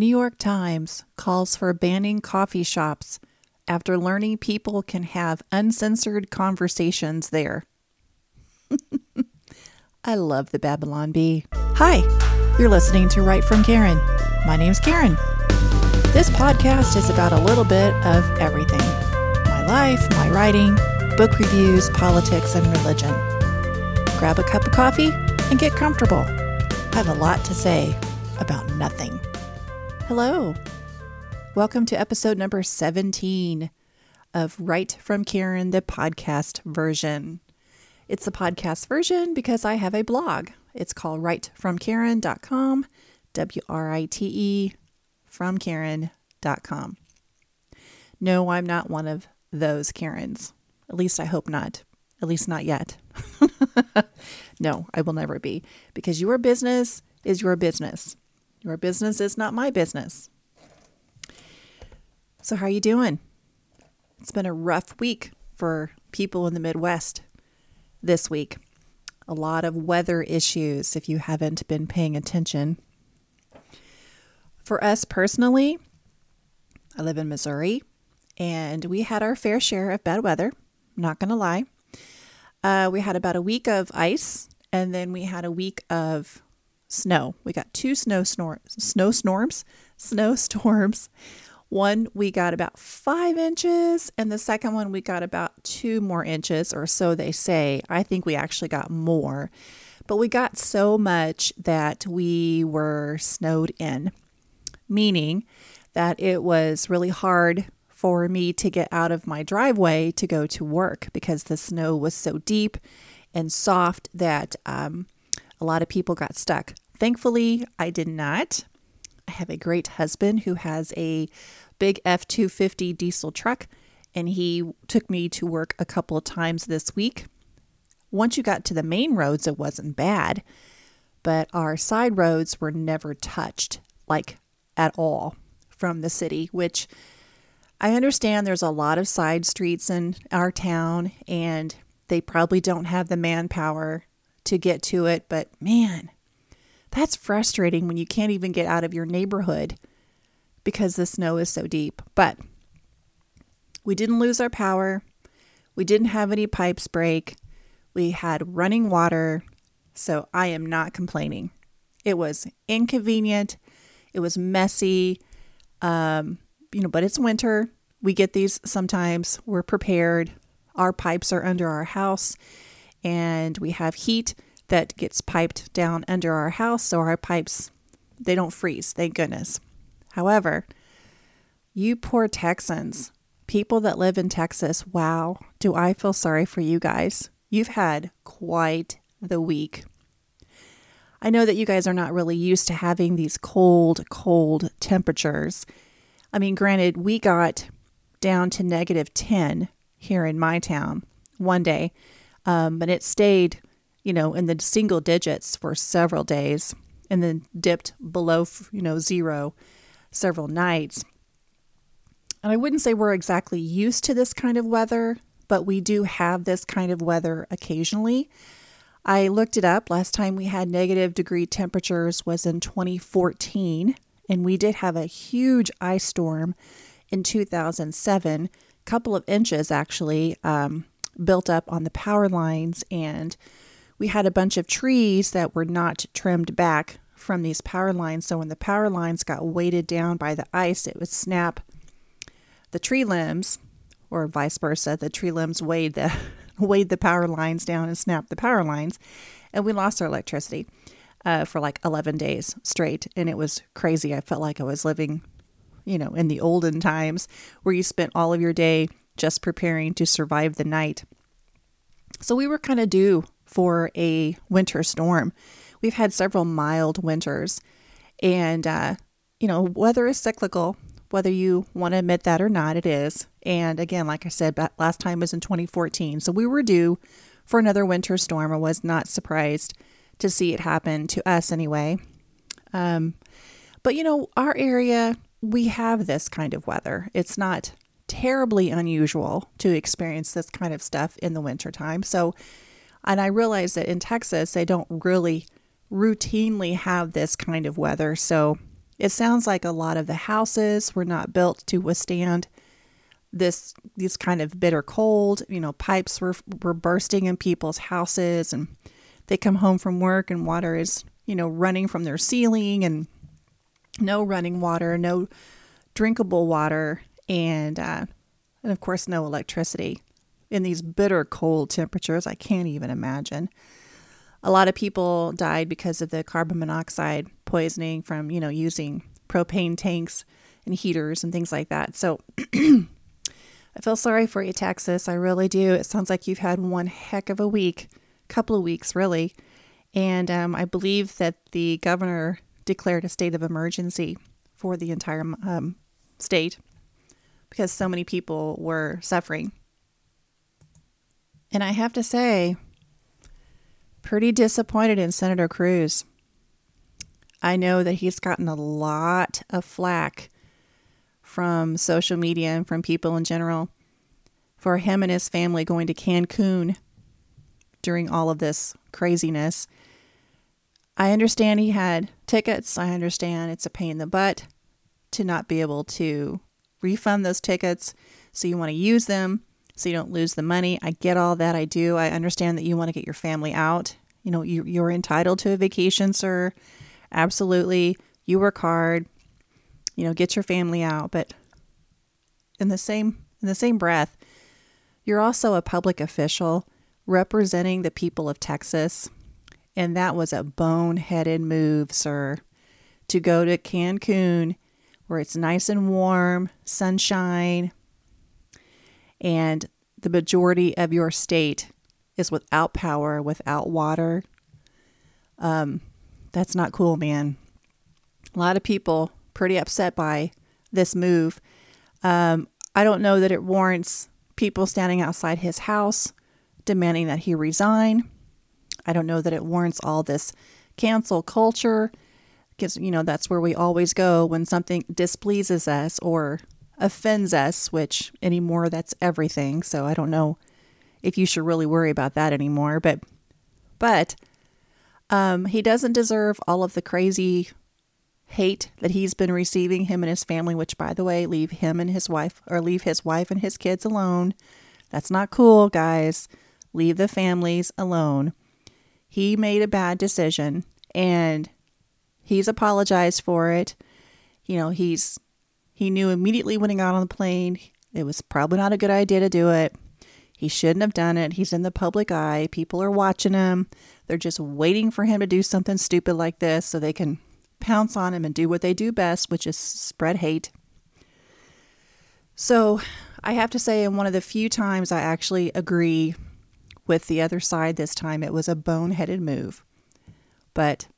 New York Times calls for banning coffee shops after learning people can have uncensored conversations there. I love the Babylon Bee. Hi, you're listening to Write from Karen. My name's Karen. This podcast is about a little bit of everything my life, my writing, book reviews, politics, and religion. Grab a cup of coffee and get comfortable. I have a lot to say about nothing. Hello. Welcome to episode number 17 of Write from Karen, the podcast version. It's the podcast version because I have a blog. It's called writefromkaren.com, W R I T E from Karen.com. No, I'm not one of those Karens. At least I hope not. At least not yet. no, I will never be because your business is your business. Your business is not my business. So how are you doing? It's been a rough week for people in the Midwest this week. A lot of weather issues if you haven't been paying attention. For us personally, I live in Missouri and we had our fair share of bad weather, not going to lie. Uh, we had about a week of ice and then we had a week of snow. We got two snow snor- snow storms, snowstorms. One we got about five inches, and the second one we got about two more inches, or so they say. I think we actually got more, but we got so much that we were snowed in, meaning that it was really hard for me to get out of my driveway to go to work because the snow was so deep and soft that um, a lot of people got stuck. Thankfully, I did not. I have a great husband who has a big F 250 diesel truck, and he took me to work a couple of times this week. Once you got to the main roads, it wasn't bad, but our side roads were never touched, like at all, from the city, which I understand there's a lot of side streets in our town, and they probably don't have the manpower to get to it, but man, that's frustrating when you can't even get out of your neighborhood because the snow is so deep. But we didn't lose our power. We didn't have any pipes break. We had running water. So I am not complaining. It was inconvenient. It was messy. Um, you know, but it's winter. We get these sometimes. We're prepared. Our pipes are under our house and we have heat that gets piped down under our house so our pipes they don't freeze thank goodness. However you poor texans people that live in texas wow do i feel sorry for you guys. You've had quite the week. I know that you guys are not really used to having these cold cold temperatures. I mean granted we got down to negative 10 here in my town one day um, but it stayed you know, in the single digits for several days and then dipped below, you know, zero several nights. And I wouldn't say we're exactly used to this kind of weather, but we do have this kind of weather occasionally. I looked it up. Last time we had negative degree temperatures was in 2014, and we did have a huge ice storm in 2007, a couple of inches actually um, built up on the power lines and we had a bunch of trees that were not trimmed back from these power lines. So when the power lines got weighted down by the ice, it would snap the tree limbs, or vice versa. The tree limbs weighed the weighed the power lines down and snapped the power lines, and we lost our electricity uh, for like 11 days straight, and it was crazy. I felt like I was living, you know, in the olden times where you spent all of your day just preparing to survive the night. So we were kind of due for a winter storm. We've had several mild winters, and uh, you know, weather is cyclical, whether you want to admit that or not, it is. And again, like I said, last time was in 2014, so we were due for another winter storm. I was not surprised to see it happen to us anyway. Um, but you know, our area, we have this kind of weather. It's not terribly unusual to experience this kind of stuff in the wintertime. So and I realize that in Texas, they don't really routinely have this kind of weather. So It sounds like a lot of the houses were not built to withstand this this kind of bitter cold. You know, pipes were were bursting in people's houses and they come home from work and water is, you know, running from their ceiling and no running water, no drinkable water, and uh, and of course no electricity in these bitter cold temperatures. I can't even imagine. A lot of people died because of the carbon monoxide poisoning from, you know, using propane tanks and heaters and things like that. So I feel sorry for you, Texas. I really do. It sounds like you've had one heck of a week, couple of weeks, really. And um, I believe that the governor declared a state of emergency for the entire um, state because so many people were suffering. And I have to say, pretty disappointed in Senator Cruz. I know that he's gotten a lot of flack from social media and from people in general for him and his family going to Cancun during all of this craziness. I understand he had tickets. I understand it's a pain in the butt to not be able to refund those tickets. So you want to use them so you don't lose the money. I get all that. I do. I understand that you want to get your family out. You know, you, you're entitled to a vacation, sir. Absolutely. You work hard. You know, get your family out. But in the same in the same breath, you're also a public official representing the people of Texas. And that was a boneheaded move, sir, to go to Cancun where it's nice and warm, sunshine, and the majority of your state is without power, without water, um, that's not cool, man. A lot of people pretty upset by this move. Um, I don't know that it warrants people standing outside his house demanding that he resign. I don't know that it warrants all this cancel culture because, you know, that's where we always go when something displeases us or offends us, which anymore that's everything. So I don't know if you should really worry about that anymore. But but um, he doesn't deserve all of the crazy hate that he's been receiving him and his family. Which, by the way, leave him and his wife or leave his wife and his kids alone. That's not cool, guys. Leave the families alone. He made a bad decision and he's apologized for it. You know, he's he knew immediately when he got on the plane it was probably not a good idea to do it. He shouldn't have done it. He's in the public eye. People are watching him. They're just waiting for him to do something stupid like this so they can pounce on him and do what they do best, which is spread hate. So, I have to say, in one of the few times I actually agree with the other side this time, it was a boneheaded move. But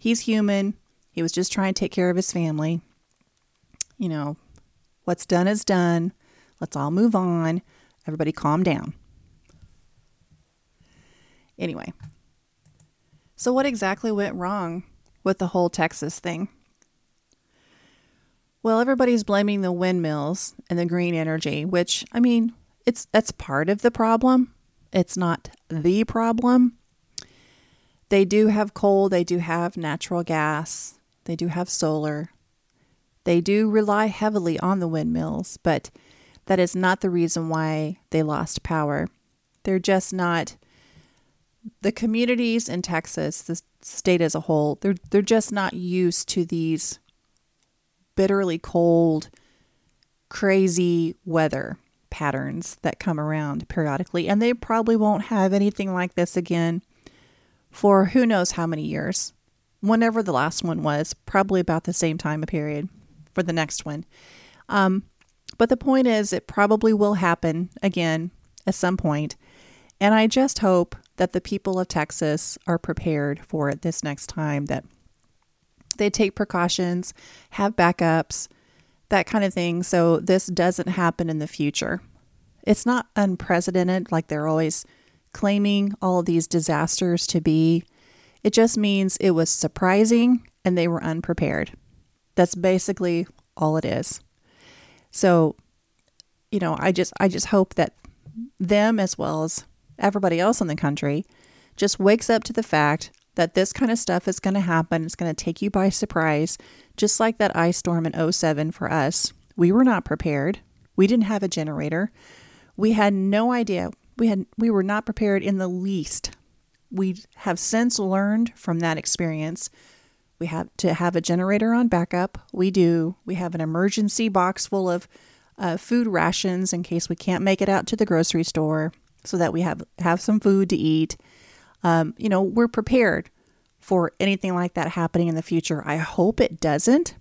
he's human. He was just trying to take care of his family you know, what's done is done. Let's all move on. Everybody calm down. Anyway, so what exactly went wrong with the whole Texas thing? Well, everybody's blaming the windmills and the green energy, which I mean, it's that's part of the problem. It's not the problem. They do have coal, they do have natural gas, they do have solar, they do rely heavily on the windmills, but that is not the reason why they lost power. They're just not the communities in Texas, the state as a whole, they're they're just not used to these bitterly cold, crazy weather patterns that come around periodically, and they probably won't have anything like this again for who knows how many years. Whenever the last one was, probably about the same time a period for the next one. Um, but the point is, it probably will happen again at some point, and I just hope that the people of Texas are prepared for it this next time. That they take precautions, have backups, that kind of thing, so this doesn't happen in the future. It's not unprecedented like they're always claiming all these disasters to be. It just means it was surprising and they were unprepared. That's basically all it is. So, you know, I just I just hope that them as well as everybody else in the country just wakes up to the fact that this kind of stuff is going to happen. It's going to take you by surprise, just like that ice storm in 07 for us. We were not prepared. We didn't have a generator. We had no idea. We had we were not prepared in the least. We have since learned from that experience. We have to have a generator on backup. We do. We have an emergency box full of uh, food rations in case we can't make it out to the grocery store, so that we have have some food to eat. Um, you know, we're prepared for anything like that happening in the future. I hope it doesn't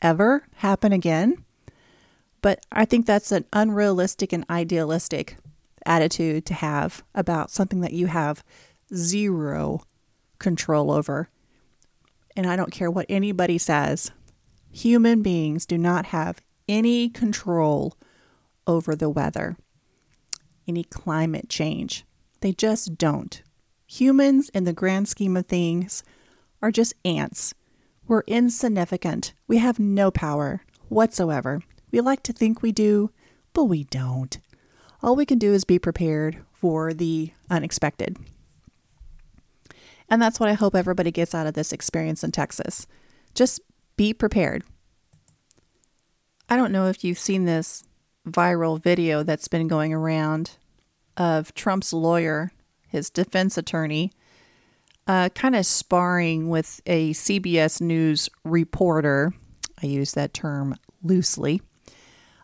ever happen again. But I think that's an unrealistic and idealistic attitude to have about something that you have zero control over. And I don't care what anybody says, human beings do not have any control over the weather, any climate change. They just don't. Humans, in the grand scheme of things, are just ants. We're insignificant. We have no power whatsoever. We like to think we do, but we don't. All we can do is be prepared for the unexpected. And that's what I hope everybody gets out of this experience in Texas. Just be prepared. I don't know if you've seen this viral video that's been going around of Trump's lawyer, his defense attorney, uh, kind of sparring with a CBS News reporter. I use that term loosely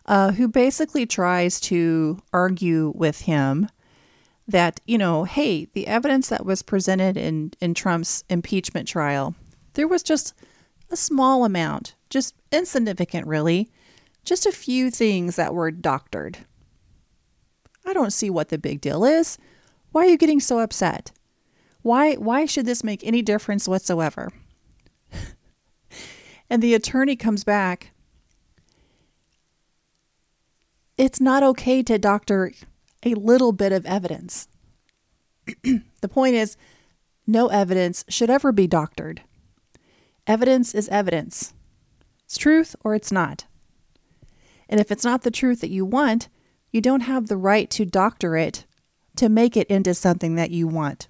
uh, who basically tries to argue with him that, you know, hey, the evidence that was presented in, in Trump's impeachment trial, there was just a small amount, just insignificant, really, just a few things that were doctored. I don't see what the big deal is. Why are you getting so upset? Why why should this make any difference whatsoever? and the attorney comes back it's not okay to doctor a little bit of evidence. the point is, no evidence should ever be doctored. Evidence is evidence. It's truth or it's not. And if it's not the truth that you want, you don't have the right to doctor it to make it into something that you want.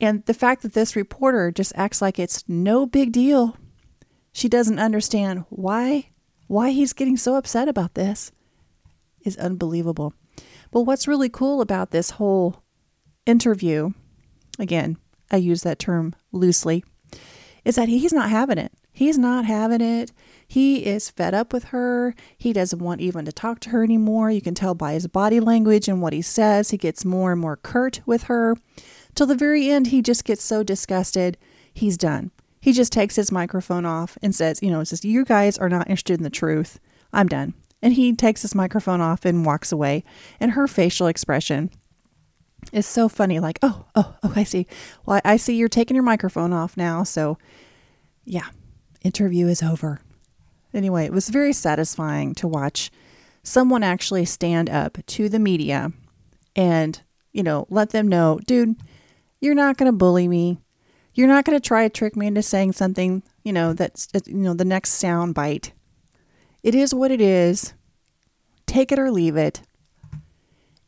And the fact that this reporter just acts like it's no big deal, she doesn't understand why why he's getting so upset about this is unbelievable. But what's really cool about this whole interview, again, I use that term loosely, is that he's not having it. He's not having it. He is fed up with her. He doesn't want even to talk to her anymore. You can tell by his body language and what he says. He gets more and more curt with her. Till the very end, he just gets so disgusted, he's done. He just takes his microphone off and says, You know, it's just, you guys are not interested in the truth. I'm done. And he takes his microphone off and walks away. And her facial expression is so funny like, oh, oh, oh, I see. Well, I see you're taking your microphone off now. So, yeah, interview is over. Anyway, it was very satisfying to watch someone actually stand up to the media and, you know, let them know, dude, you're not going to bully me. You're not going to try to trick me into saying something, you know, that's, you know, the next sound bite. It is what it is. Take it or leave it.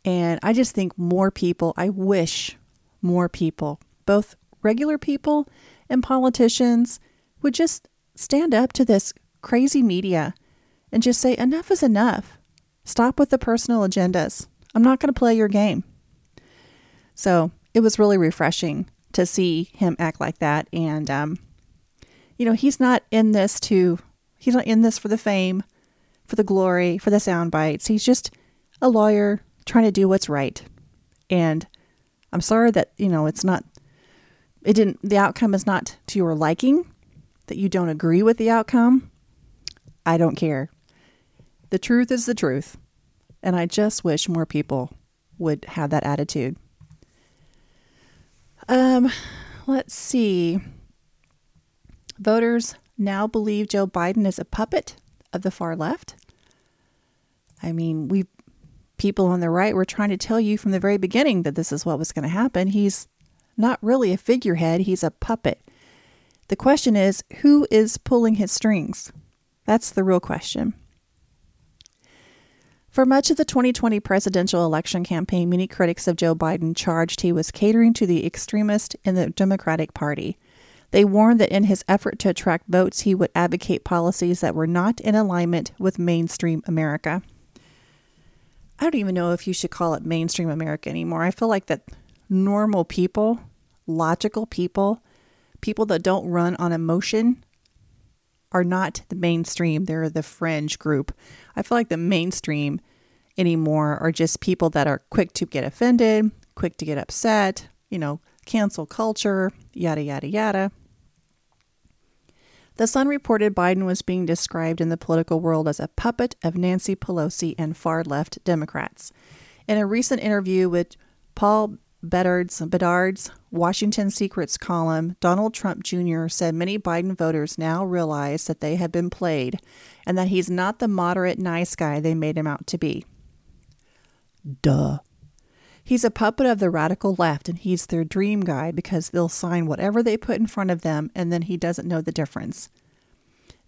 And I just think more people, I wish more people, both regular people and politicians, would just stand up to this crazy media and just say, enough is enough. Stop with the personal agendas. I'm not going to play your game. So it was really refreshing to see him act like that. And, um, you know, he's not in this to He's not in this for the fame, for the glory, for the sound bites. He's just a lawyer trying to do what's right. And I'm sorry that, you know, it's not, it didn't, the outcome is not to your liking, that you don't agree with the outcome. I don't care. The truth is the truth. And I just wish more people would have that attitude. Um, let's see. Voters now believe Joe Biden is a puppet of the far left. I mean, we people on the right were trying to tell you from the very beginning that this is what was going to happen. He's not really a figurehead, he's a puppet. The question is, who is pulling his strings? That's the real question. For much of the 2020 presidential election campaign, many critics of Joe Biden charged he was catering to the extremist in the Democratic Party. They warned that in his effort to attract votes, he would advocate policies that were not in alignment with mainstream America. I don't even know if you should call it mainstream America anymore. I feel like that normal people, logical people, people that don't run on emotion are not the mainstream. They're the fringe group. I feel like the mainstream anymore are just people that are quick to get offended, quick to get upset, you know, cancel culture, yada, yada, yada. The Sun reported Biden was being described in the political world as a puppet of Nancy Pelosi and far left Democrats. In a recent interview with Paul Bedard's, Bedard's Washington Secrets column, Donald Trump Jr. said many Biden voters now realize that they have been played and that he's not the moderate, nice guy they made him out to be. Duh. He's a puppet of the radical left and he's their dream guy because they'll sign whatever they put in front of them and then he doesn't know the difference.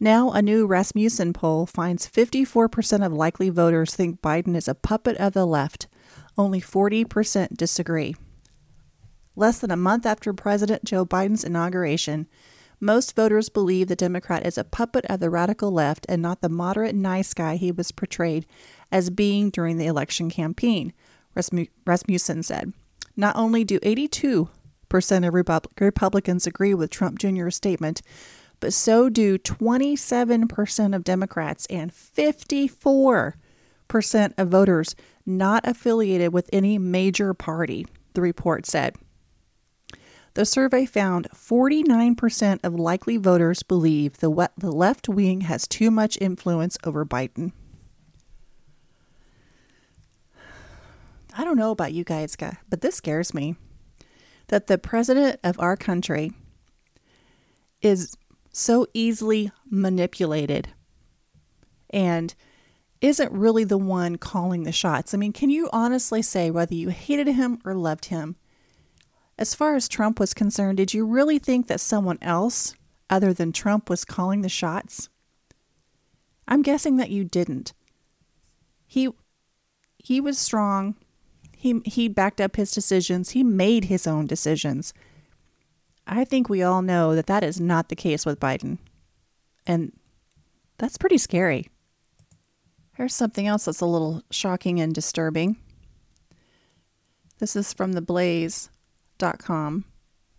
Now, a new Rasmussen poll finds 54% of likely voters think Biden is a puppet of the left. Only 40% disagree. Less than a month after President Joe Biden's inauguration, most voters believe the Democrat is a puppet of the radical left and not the moderate nice guy he was portrayed as being during the election campaign, Rasmussen said. Not only do 82% of Republicans agree with Trump Jr.'s statement, but so do 27% of Democrats and 54% of voters not affiliated with any major party, the report said. The survey found 49% of likely voters believe the, the left wing has too much influence over Biden. I don't know about you guys, but this scares me that the president of our country is so easily manipulated and isn't really the one calling the shots. I mean, can you honestly say whether you hated him or loved him? As far as Trump was concerned, did you really think that someone else other than Trump was calling the shots? I'm guessing that you didn't. He he was strong. He he backed up his decisions. He made his own decisions. I think we all know that that is not the case with Biden. And that's pretty scary. Here's something else that's a little shocking and disturbing. This is from the Blaze.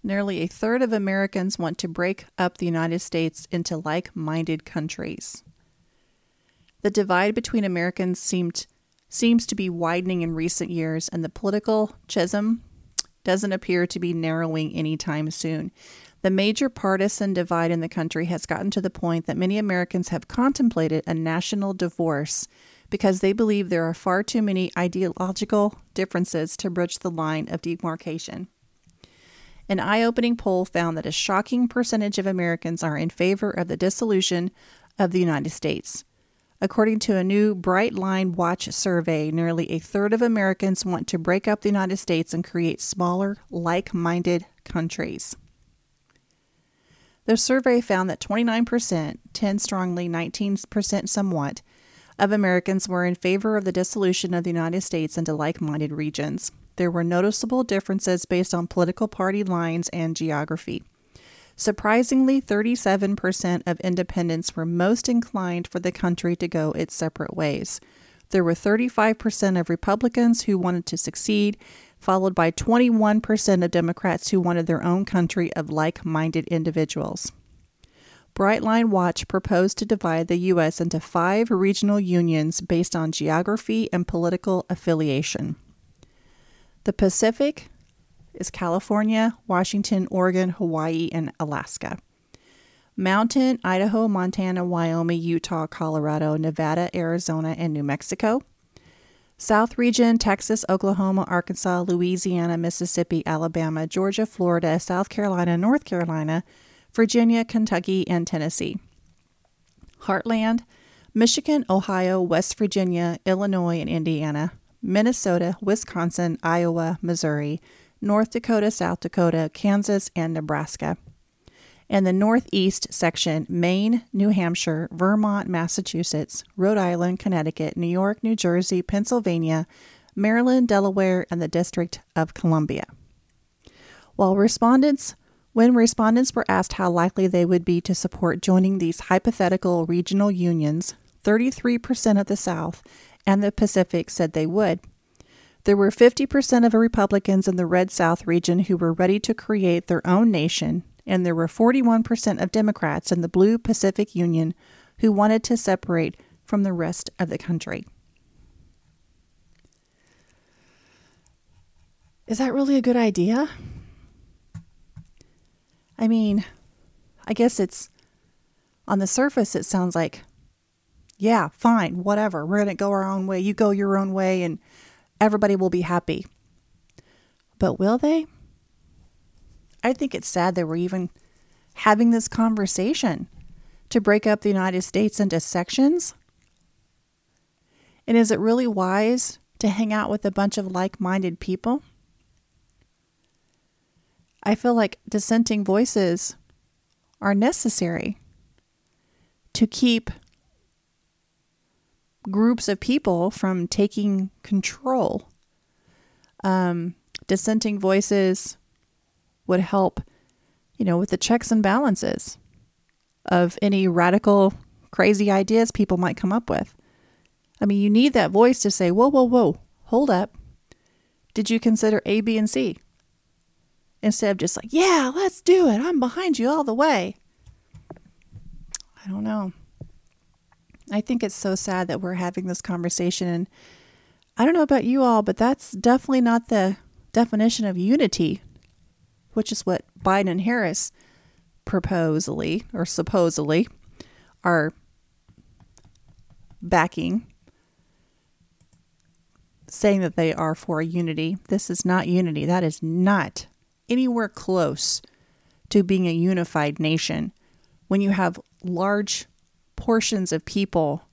Nearly a third of Americans want to break up the United States into like minded countries. The divide between Americans seemed, seems to be widening in recent years, and the political chasm doesn't appear to be narrowing anytime soon. The major partisan divide in the country has gotten to the point that many Americans have contemplated a national divorce because they believe there are far too many ideological differences to bridge the line of demarcation. An eye opening poll found that a shocking percentage of Americans are in favor of the dissolution of the United States. According to a new Bright Line Watch survey, nearly a third of Americans want to break up the United States and create smaller, like minded countries. The survey found that 29%, 10 strongly, 19% somewhat, of Americans were in favor of the dissolution of the United States into like minded regions there were noticeable differences based on political party lines and geography. Surprisingly, 37% of independents were most inclined for the country to go its separate ways. There were 35% of Republicans who wanted to succeed, followed by 21% of Democrats who wanted their own country of like minded individuals. Brightline Watch proposed to divide the U.S. into five regional unions based on geography and political affiliation. The Pacific is California, Washington, Oregon, Hawaii, and Alaska. Mountain, Idaho, Montana, Wyoming, Utah, Colorado, Nevada, Arizona, and New Mexico. South region, Texas, Oklahoma, Arkansas, Louisiana, Mississippi, Alabama, Georgia, Florida, South Carolina, North Carolina, Virginia, Kentucky, and Tennessee. Heartland, Michigan, Ohio, West Virginia, Illinois, and Indiana. Minnesota, Wisconsin, Iowa, Missouri, North Dakota, South Dakota, Kansas, and Nebraska. and the Northeast section Maine, New Hampshire, Vermont, Massachusetts, Rhode Island, Connecticut, New York, New Jersey, Pennsylvania, Maryland, Delaware, and the District of Columbia. While respondents when respondents were asked how likely they would be to support joining these hypothetical regional unions, 33% of the South and the Pacific said they would. There were 50% of Republicans in the Red South region who were ready to create their own nation, and there were 41% of Democrats in the Blue Pacific Union who wanted to separate from the rest of the country. Is that really a good idea? I mean, I guess it's on the surface, it sounds like, yeah, fine, whatever. We're going to go our own way. You go your own way, and everybody will be happy. But will they? I think it's sad that we're even having this conversation to break up the United States into sections. And is it really wise to hang out with a bunch of like minded people? I feel like dissenting voices are necessary to keep groups of people from taking control. Um, dissenting voices would help, you know, with the checks and balances of any radical, crazy ideas people might come up with. I mean, you need that voice to say, whoa, whoa, whoa, hold up. Did you consider A, B, and C? Instead of just like, yeah, let's do it. I'm behind you all the way. I don't know. I think it's so sad that we're having this conversation. And I don't know about you all, but that's definitely not the definition of unity, which is what Biden and Harris proposally or supposedly are backing, saying that they are for unity. This is not unity. That is not anywhere close to being a unified nation when you have large portions of people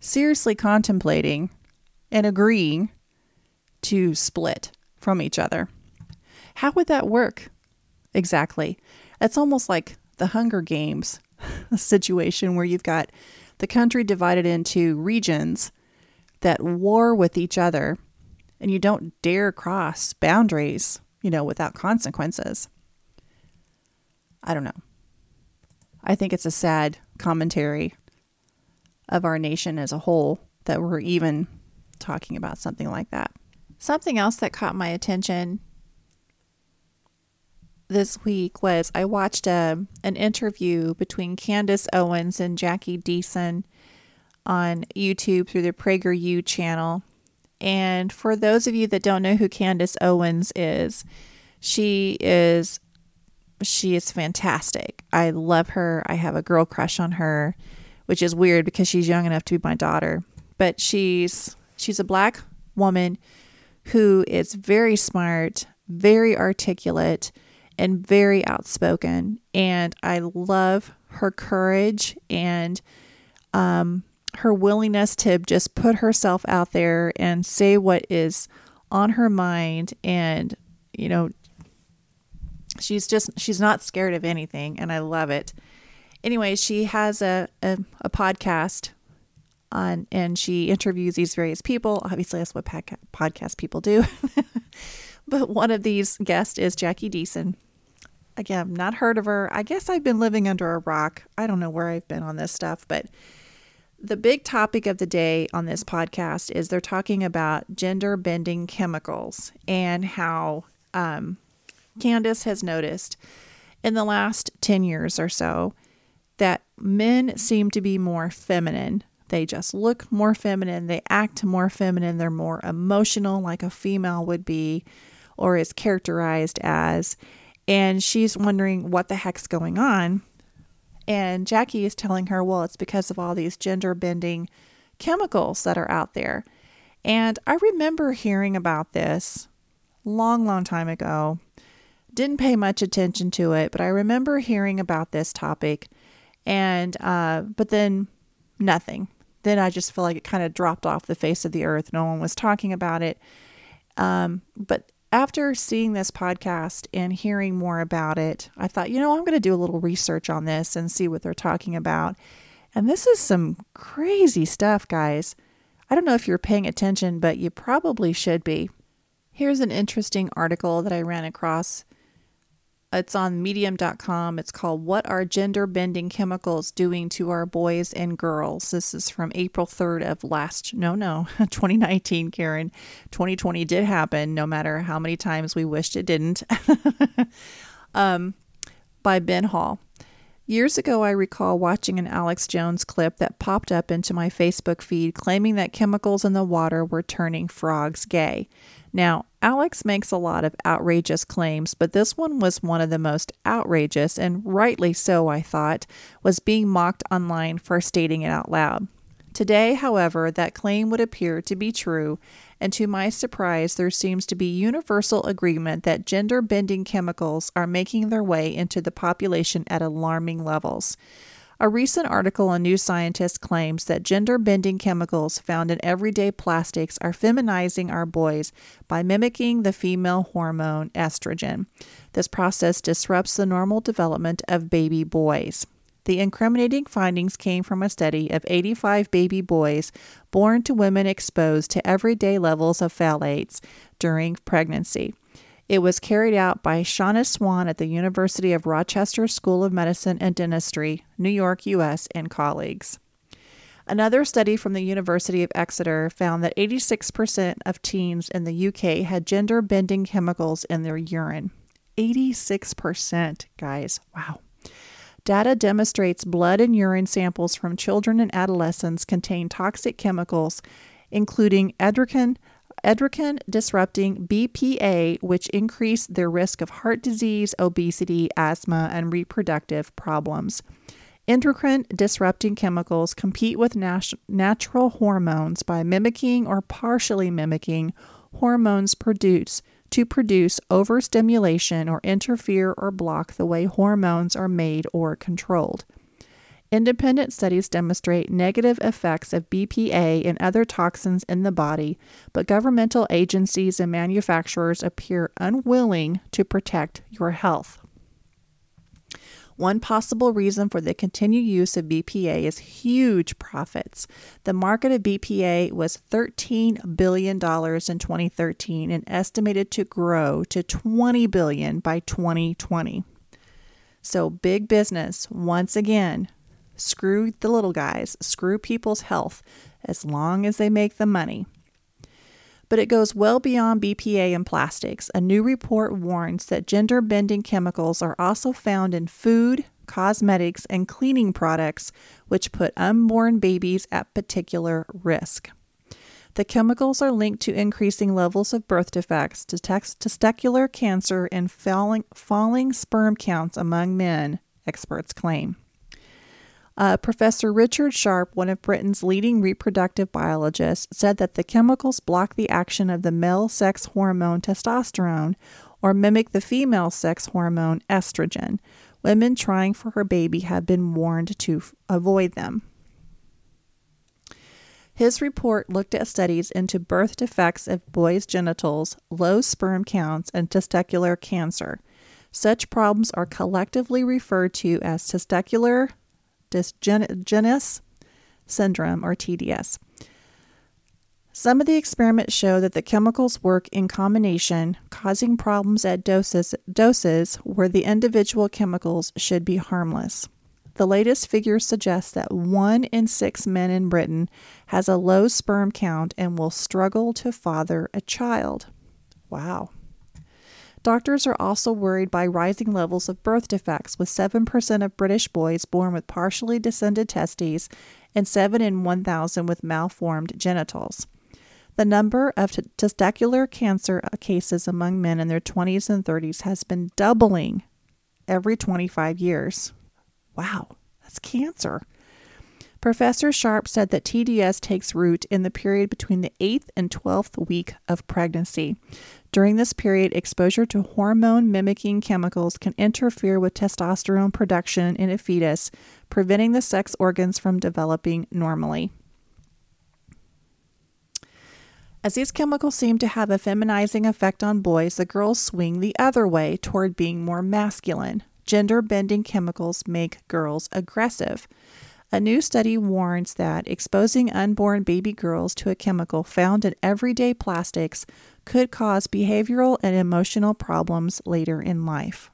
seriously contemplating and agreeing to split from each other. How would that work exactly? It's almost like the Hunger Games situation where you've got the country divided into regions that war with each other and you don't dare cross boundaries, you know, without consequences. I don't know. I think it's a sad commentary of our nation as a whole that we're even talking about something like that. Something else that caught my attention this week was I watched a, um, an interview between Candace Owens and Jackie Deason on YouTube through the PragerU channel. And for those of you that don't know who Candace Owens is, she is she is fantastic. I love her. I have a girl crush on her, which is weird because she's young enough to be my daughter. But she's she's a black woman who is very smart, very articulate, and very outspoken. And I love her courage and um, her willingness to just put herself out there and say what is on her mind and, you know, she's just she's not scared of anything and i love it. Anyway she has a, a, a podcast on and she interviews these various people. Obviously that's what podcast people do. But one of these guests is jackie deason. Again not heard of her. I guess i've been living under a rock. I don't know where i've been on this stuff but the big topic of the day on this podcast is they're talking about gender bending chemicals and how um, Candace has noticed in the last 10 years or so that men seem to be more feminine. They just look more feminine, they act more feminine, they're more emotional, like a female would be or is characterized as. And she's wondering what the heck's going on. And Jackie is telling her, well, it's because of all these gender bending chemicals that are out there. And I remember hearing about this long, long time ago. Didn't pay much attention to it, but I remember hearing about this topic, and uh, but then nothing. Then I just feel like it kind of dropped off the face of the earth. No one was talking about it. Um, but after seeing this podcast and hearing more about it, I thought, you know, I'm going to do a little research on this and see what they're talking about. And this is some crazy stuff, guys. I don't know if you're paying attention, but you probably should be. Here's an interesting article that I ran across it's on medium.com. It's called What Are Gender Bending Chemicals Doing to Our Boys and Girls? This is from April 3rd of last, no, no, 2019, Karen. 2020 did happen, no matter how many times we wished it didn't. um, by Ben Hall. Years ago, I recall watching an Alex Jones clip that popped up into my Facebook feed claiming that chemicals in the water were turning frogs gay. Now, Alex makes a lot of outrageous claims, but this one was one of the most outrageous, and rightly so, I thought, was being mocked online for stating it out loud. Today, however, that claim would appear to be true, and to my surprise, there seems to be universal agreement that gender bending chemicals are making their way into the population at alarming levels. A recent article on New Scientist claims that gender bending chemicals found in everyday plastics are feminizing our boys by mimicking the female hormone estrogen. This process disrupts the normal development of baby boys. The incriminating findings came from a study of 85 baby boys born to women exposed to everyday levels of phthalates during pregnancy. It was carried out by Shanna Swan at the University of Rochester School of Medicine and Dentistry, New York, U.S., and colleagues. Another study from the University of Exeter found that 86% of teens in the UK had gender bending chemicals in their urine. 86%, guys. Wow. Data demonstrates blood and urine samples from children and adolescents contain toxic chemicals, including edrocan, Edrocan disrupting BPA, which increase their risk of heart disease, obesity, asthma, and reproductive problems. Endocrine disrupting chemicals compete with nat- natural hormones by mimicking or partially mimicking hormones produced to produce overstimulation or interfere or block the way hormones are made or controlled. Independent studies demonstrate negative effects of BPA and other toxins in the body, but governmental agencies and manufacturers appear unwilling to protect your health. One possible reason for the continued use of BPA is huge profits. The market of BPA was $13 billion in 2013 and estimated to grow to 20 billion by 2020. So, big business, once again, Screw the little guys, screw people's health as long as they make the money. But it goes well beyond BPA and plastics. A new report warns that gender bending chemicals are also found in food, cosmetics, and cleaning products, which put unborn babies at particular risk. The chemicals are linked to increasing levels of birth defects, testicular cancer, and falling, falling sperm counts among men, experts claim. Uh, Professor Richard Sharpe, one of Britain's leading reproductive biologists, said that the chemicals block the action of the male sex hormone testosterone or mimic the female sex hormone estrogen. Women trying for her baby have been warned to f- avoid them. His report looked at studies into birth defects of boys' genitals, low sperm counts, and testicular cancer. Such problems are collectively referred to as testicular dysgenesis syndrome, or TDS. Some of the experiments show that the chemicals work in combination, causing problems at doses, doses where the individual chemicals should be harmless. The latest figures suggest that one in six men in Britain has a low sperm count and will struggle to father a child. Wow. Doctors are also worried by rising levels of birth defects, with 7% of British boys born with partially descended testes and 7 in 1,000 with malformed genitals. The number of t- testicular cancer uh, cases among men in their 20s and 30s has been doubling every 25 years. Wow, that's cancer. Professor Sharpe said that TDS takes root in the period between the 8th and 12th week of pregnancy. During this period, exposure to hormone mimicking chemicals can interfere with testosterone production in a fetus, preventing the sex organs from developing normally. As these chemicals seem to have a feminizing effect on boys, the girls swing the other way toward being more masculine. Gender bending chemicals make girls aggressive. A new study warns that exposing unborn baby girls to a chemical found in everyday plastics could cause behavioral and emotional problems later in life.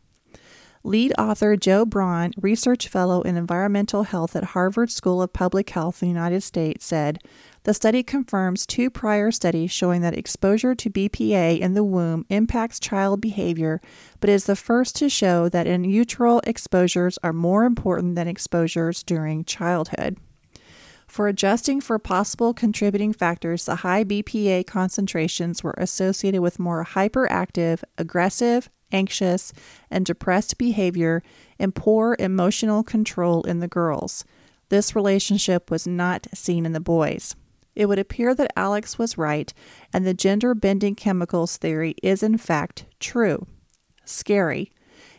Lead author Joe Braun, research fellow in environmental health at Harvard School of Public Health in the United States, said the study confirms two prior studies showing that exposure to BPA in the womb impacts child behavior, but is the first to show that in utero exposures are more important than exposures during childhood. For adjusting for possible contributing factors, the high BPA concentrations were associated with more hyperactive, aggressive, anxious, and depressed behavior and poor emotional control in the girls. This relationship was not seen in the boys. It would appear that Alex was right, and the gender bending chemicals theory is in fact true. Scary.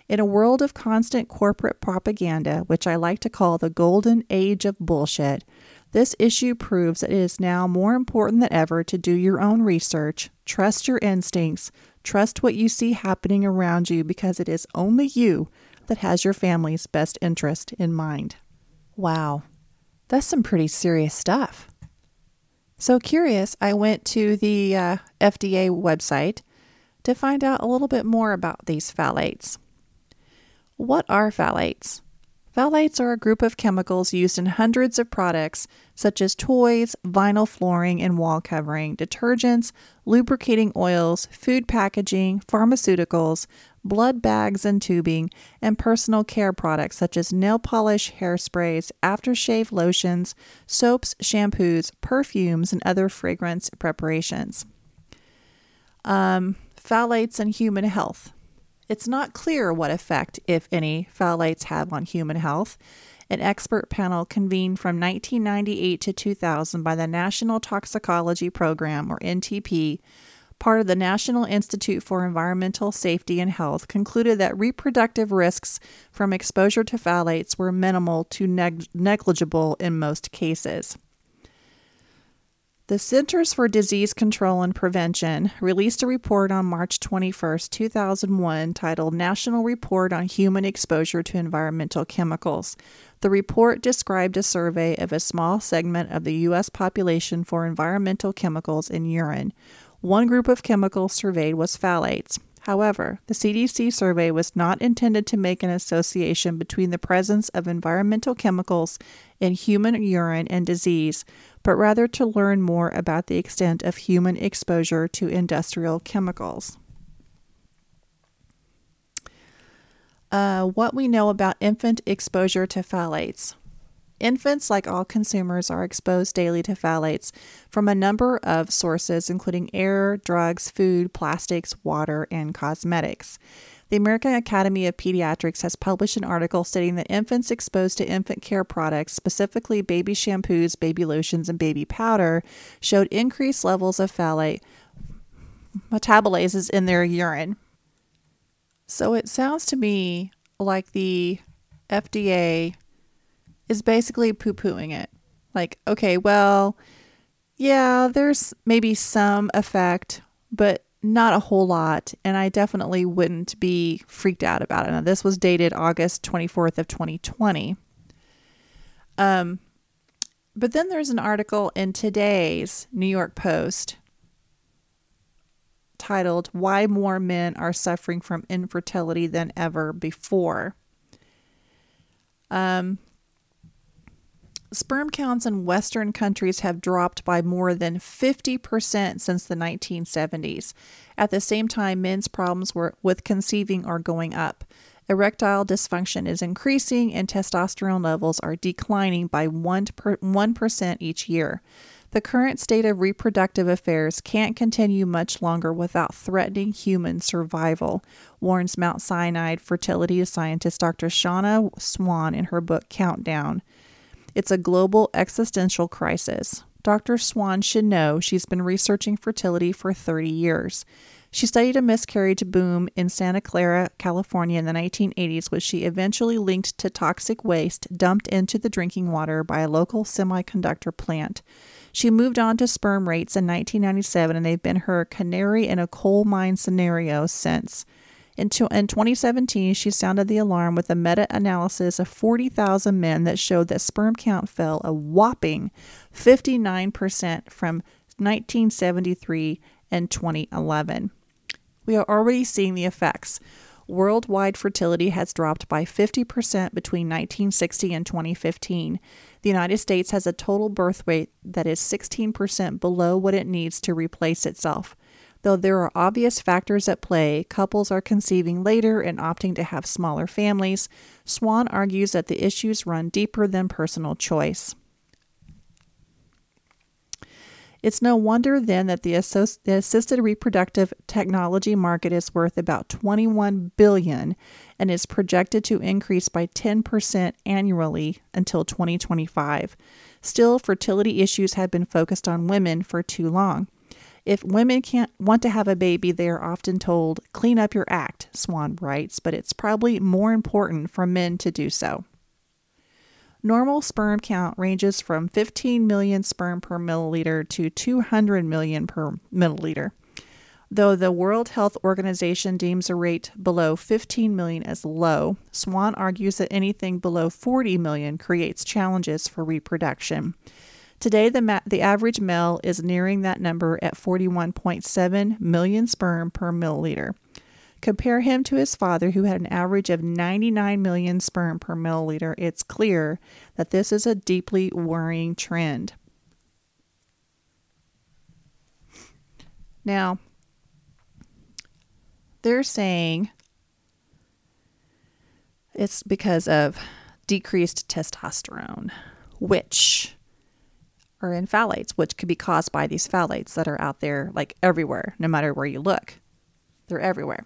In a world of constant corporate propaganda, which I like to call the golden age of bullshit, this issue proves that it is now more important than ever to do your own research, trust your instincts, trust what you see happening around you because it is only you that has your family's best interest in mind. Wow, that's some pretty serious stuff. So curious, I went to the uh, FDA website to find out a little bit more about these phthalates. What are phthalates? Phthalates are a group of chemicals used in hundreds of products such as toys, vinyl flooring and wall covering, detergents, lubricating oils, food packaging, pharmaceuticals, blood bags and tubing, and personal care products such as nail polish, hairsprays, aftershave lotions, soaps, shampoos, perfumes, and other fragrance preparations. Um, phthalates and human health. It's not clear what effect, if any, phthalates have on human health. An expert panel convened from 1998 to 2000 by the National Toxicology Program, or NTP, part of the National Institute for Environmental Safety and Health, concluded that reproductive risks from exposure to phthalates were minimal to neg- negligible in most cases. The Centers for Disease Control and Prevention released a report on March 21, 2001, titled National Report on Human Exposure to Environmental Chemicals. The report described a survey of a small segment of the U.S. population for environmental chemicals in urine. One group of chemicals surveyed was phthalates. However, the CDC survey was not intended to make an association between the presence of environmental chemicals in human urine and disease, but rather to learn more about the extent of human exposure to industrial chemicals. Uh, what we know about infant exposure to phthalates. Infants, like all consumers, are exposed daily to phthalates from a number of sources, including air, drugs, food, plastics, water, and cosmetics. The American Academy of Pediatrics has published an article stating that infants exposed to infant care products, specifically baby shampoos, baby lotions, and baby powder, showed increased levels of phthalate metabolases in their urine. So it sounds to me like the FDA is basically poo pooing it. Like, okay, well, yeah, there's maybe some effect, but not a whole lot, and I definitely wouldn't be freaked out about it. Now, this was dated August 24th of 2020. Um, but then there's an article in today's New York Post titled Why More Men Are Suffering from Infertility Than Ever Before. Um, sperm counts in Western countries have dropped by more than 50% since the 1970s. At the same time, men's problems with conceiving are going up. Erectile dysfunction is increasing, and testosterone levels are declining by 1% each year. The current state of reproductive affairs can't continue much longer without threatening human survival, warns Mount Sinai fertility scientist Dr. Shanna Swan in her book Countdown. It's a global existential crisis. Dr. Swan should know she's been researching fertility for 30 years. She studied a miscarriage boom in Santa Clara, California in the 1980s, which she eventually linked to toxic waste dumped into the drinking water by a local semiconductor plant. She moved on to sperm rates in 1997, and they've been her canary in a coal mine scenario since. In, in 2017, she sounded the alarm with a meta analysis of 40,000 men that showed that sperm count fell a whopping 59% from 1973 and 2011 we are already seeing the effects. Worldwide fertility has dropped by 50% between 1960 and 2015. The United States has a total birth rate that is 16% below what it needs to replace itself. Though there are obvious factors at play, couples are conceiving later and opting to have smaller families. Swan argues that the issues run deeper than personal choice. It's no wonder then that the, the assisted reproductive technology market is worth about 21 billion and is projected to increase by 10% annually until 2025. Still, fertility issues have been focused on women for too long. If women can't want to have a baby, they are often told, clean up your act, Swan writes, but it's probably more important for men to do so. Normal sperm count ranges from 15 million sperm per milliliter to 200 million per milliliter. Though the World Health Organization deems a rate below 15 million as low, Swan argues that anything below 40 million creates challenges for reproduction. Today, the, ma- the average male is nearing that number at 41.7 million sperm per milliliter. Compare him to his father, who had an average of 99 million sperm per milliliter. It's clear that this is a deeply worrying trend. Now, they're saying it's because of decreased testosterone, which are in phthalates, which could be caused by these phthalates that are out there like everywhere, no matter where you look. They're everywhere.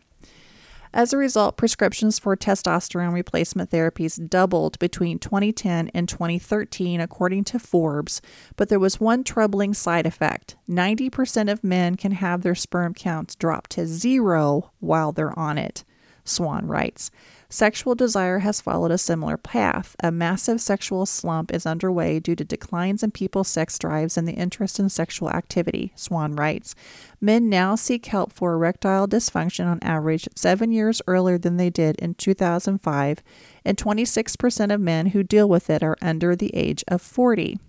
As a result, prescriptions for testosterone replacement therapies doubled between 2010 and 2013, according to Forbes. But there was one troubling side effect 90% of men can have their sperm counts drop to zero while they're on it, Swan writes. Sexual desire has followed a similar path. A massive sexual slump is underway due to declines in people's sex drives and the interest in sexual activity, Swan writes. Men now seek help for erectile dysfunction on average seven years earlier than they did in 2005, and 26% of men who deal with it are under the age of 40.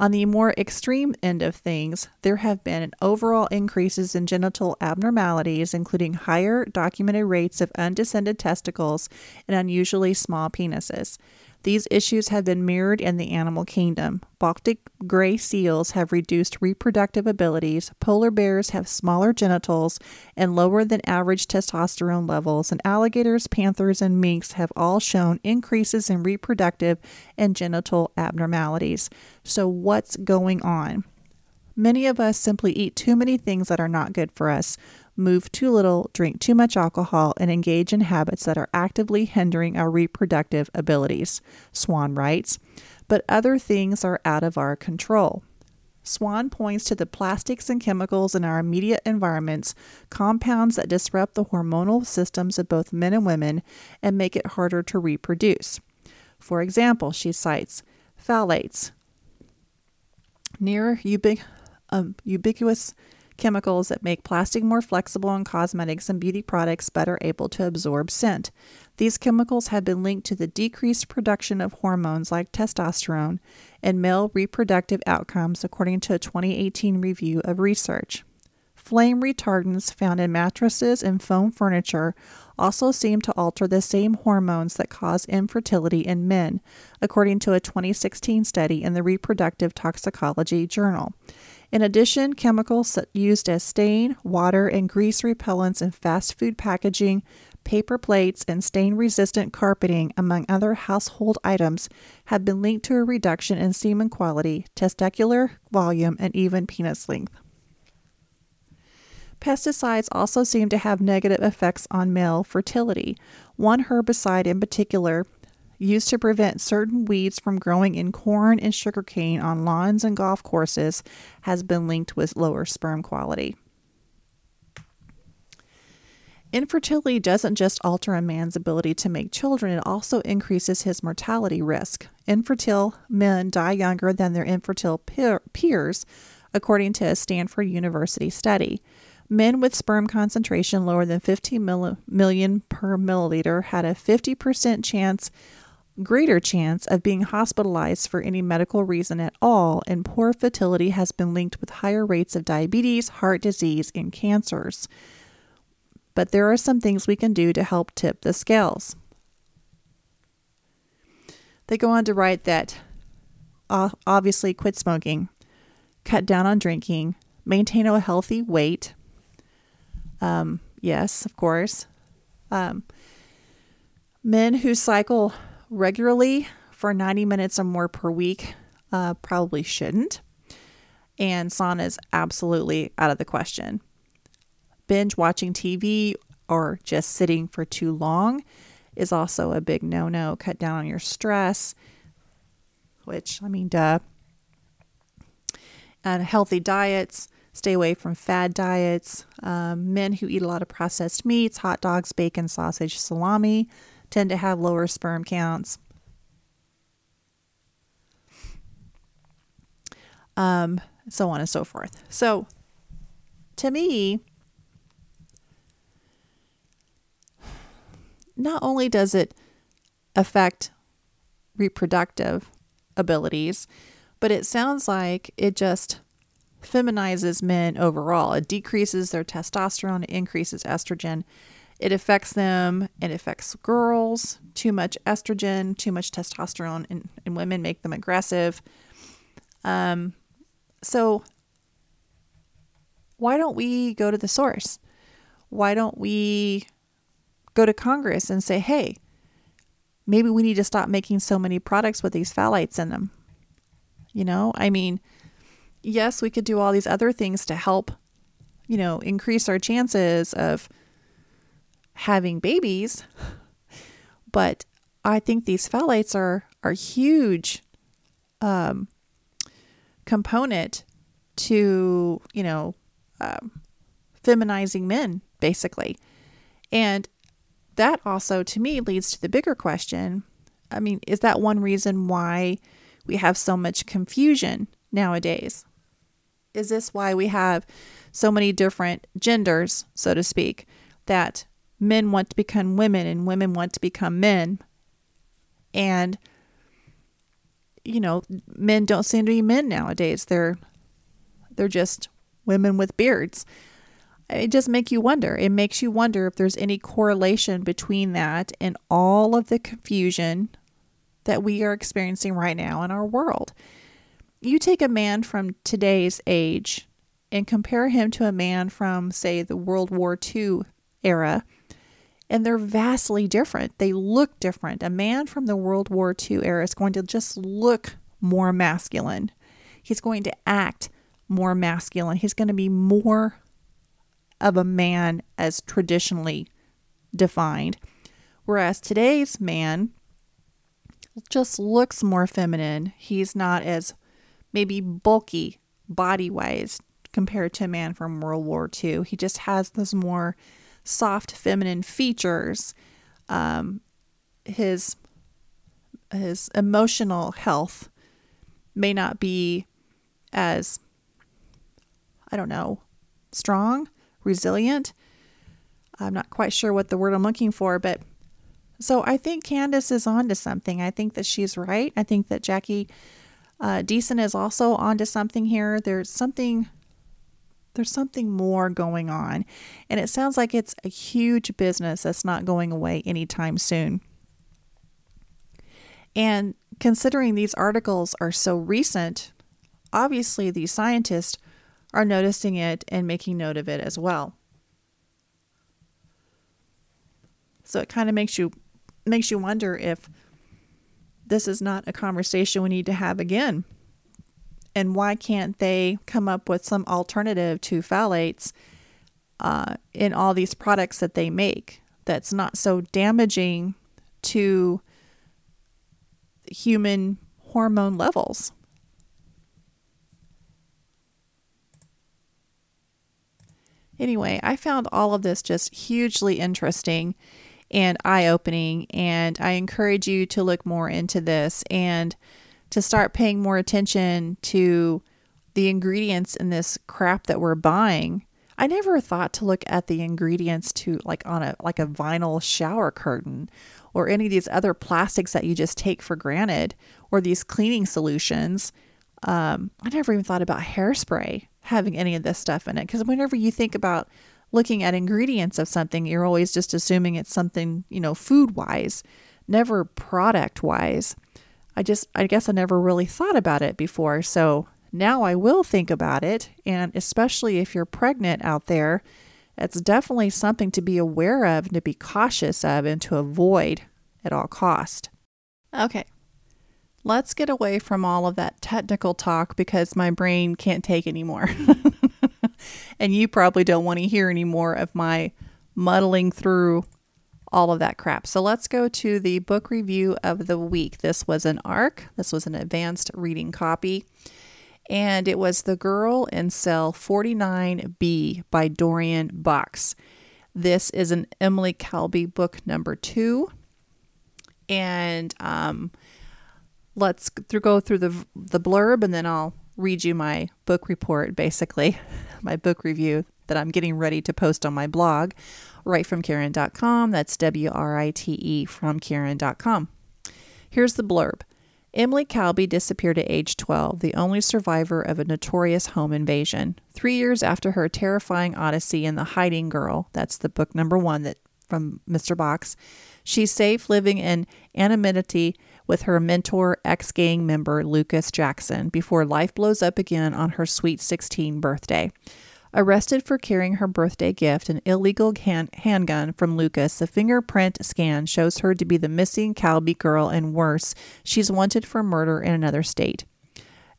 On the more extreme end of things, there have been overall increases in genital abnormalities, including higher documented rates of undescended testicles and unusually small penises. These issues have been mirrored in the animal kingdom. Baltic gray seals have reduced reproductive abilities, polar bears have smaller genitals and lower than average testosterone levels, and alligators, panthers, and minks have all shown increases in reproductive and genital abnormalities. So, what's going on? Many of us simply eat too many things that are not good for us move too little, drink too much alcohol, and engage in habits that are actively hindering our reproductive abilities, Swan writes. But other things are out of our control. Swan points to the plastics and chemicals in our immediate environments, compounds that disrupt the hormonal systems of both men and women and make it harder to reproduce. For example, she cites phthalates, near ubic- um, ubiquitous chemicals that make plastic more flexible and cosmetics and beauty products better able to absorb scent. These chemicals have been linked to the decreased production of hormones like testosterone and male reproductive outcomes, according to a 2018 review of research. Flame retardants found in mattresses and foam furniture also seem to alter the same hormones that cause infertility in men, according to a 2016 study in the Reproductive Toxicology Journal. In addition, chemicals used as stain, water, and grease repellents in fast food packaging, paper plates, and stain resistant carpeting, among other household items, have been linked to a reduction in semen quality, testicular volume, and even penis length. Pesticides also seem to have negative effects on male fertility. One herbicide in particular used to prevent certain weeds from growing in corn and sugarcane on lawns and golf courses has been linked with lower sperm quality. Infertility doesn't just alter a man's ability to make children, it also increases his mortality risk. Infertile men die younger than their infertile peers, according to a Stanford University study. Men with sperm concentration lower than 15 milli- million per milliliter had a 50% chance greater chance of being hospitalized for any medical reason at all, and poor fertility has been linked with higher rates of diabetes, heart disease, and cancers. But there are some things we can do to help tip the scales. They go on to write that obviously quit smoking, cut down on drinking, maintain a healthy weight. Um, yes, of course. Um, men who cycle regularly for 90 minutes or more per week uh, probably shouldn't. And sauna is absolutely out of the question. Binge watching TV or just sitting for too long is also a big no no. Cut down on your stress, which, I mean, duh. And healthy diets, stay away from fad diets. Um, men who eat a lot of processed meats, hot dogs, bacon, sausage, salami, tend to have lower sperm counts. Um, so on and so forth. So, to me, not only does it affect reproductive abilities, but it sounds like it just feminizes men overall. It decreases their testosterone, it increases estrogen, it affects them, it affects girls. Too much estrogen, too much testosterone in, in women make them aggressive. Um, so, why don't we go to the source? Why don't we go to Congress and say, hey, maybe we need to stop making so many products with these phthalates in them? You know, I mean, yes, we could do all these other things to help, you know, increase our chances of having babies. But I think these phthalates are are huge um, component to you know um, feminizing men basically, and that also to me leads to the bigger question. I mean, is that one reason why we have so much confusion nowadays? Is this why we have so many different genders, so to speak, that men want to become women and women want to become men. And you know, men don't seem to be men nowadays. They're they're just women with beards. It just makes you wonder. It makes you wonder if there's any correlation between that and all of the confusion that we are experiencing right now in our world. You take a man from today's age and compare him to a man from, say, the World War II era, and they're vastly different. They look different. A man from the World War II era is going to just look more masculine. He's going to act more masculine. He's going to be more of a man as traditionally defined. Whereas today's man just looks more feminine. He's not as maybe bulky body wise compared to a man from World War II. He just has those more soft feminine features, um, his his emotional health may not be as I don't know strong, resilient. I'm not quite sure what the word I'm looking for, but so I think Candace is onto something. I think that she's right. I think that Jackie uh, Deason is also onto something here. There's something there's something more going on. And it sounds like it's a huge business that's not going away anytime soon. And considering these articles are so recent, obviously these scientists are noticing it and making note of it as well. So it kind of makes you makes you wonder if this is not a conversation we need to have again and why can't they come up with some alternative to phthalates uh, in all these products that they make that's not so damaging to human hormone levels? Anyway, I found all of this just hugely interesting and eye opening, and I encourage you to look more into this and to start paying more attention to the ingredients in this crap that we're buying. I never thought to look at the ingredients to like on a like a vinyl shower curtain or any of these other plastics that you just take for granted or these cleaning solutions. Um, I never even thought about hairspray having any of this stuff in it because whenever you think about looking at ingredients of something, you're always just assuming it's something, you know, food wise, never product wise. I just, I guess I never really thought about it before. So now I will think about it. And especially if you're pregnant out there, it's definitely something to be aware of and to be cautious of and to avoid at all cost. Okay. Let's get away from all of that technical talk because my brain can't take anymore. and you probably don't want to hear any more of my muddling through all of that crap. So let's go to the book review of the week. This was an ARC, this was an advanced reading copy, and it was The Girl in Cell 49B by Dorian Box. This is an Emily Calby book number two. And um, let's go through the, the blurb and then I'll read you my book report, basically, my book review that I'm getting ready to post on my blog, writefromkaren.com. That's W R I T E from Karen.com. Here's the blurb. Emily Calby disappeared at age 12, the only survivor of a notorious home invasion. Three years after her terrifying odyssey in The Hiding Girl, that's the book number one that from Mr. Box, she's safe living in anonymity with her mentor, ex gang member Lucas Jackson, before life blows up again on her sweet 16 birthday. Arrested for carrying her birthday gift, an illegal hand- handgun from Lucas, the fingerprint scan shows her to be the missing Calby girl, and worse, she's wanted for murder in another state.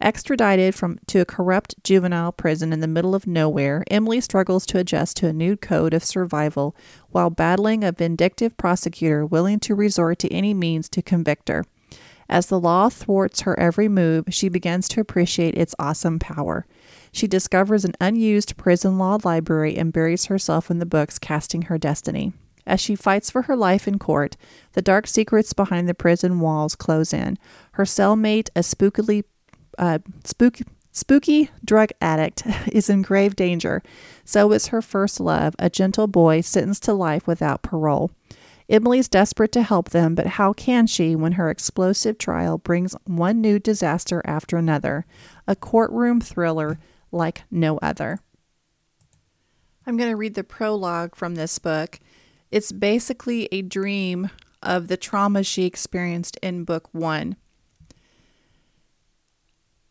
Extradited from to a corrupt juvenile prison in the middle of nowhere, Emily struggles to adjust to a new code of survival while battling a vindictive prosecutor willing to resort to any means to convict her. As the law thwarts her every move, she begins to appreciate its awesome power. She discovers an unused prison law library and buries herself in the books, casting her destiny. As she fights for her life in court, the dark secrets behind the prison walls close in. Her cellmate, a spookily, uh, spook, spooky drug addict, is in grave danger. So is her first love, a gentle boy sentenced to life without parole. Emily's desperate to help them, but how can she when her explosive trial brings one new disaster after another? A courtroom thriller like no other. I'm going to read the prologue from this book. It's basically a dream of the trauma she experienced in book one.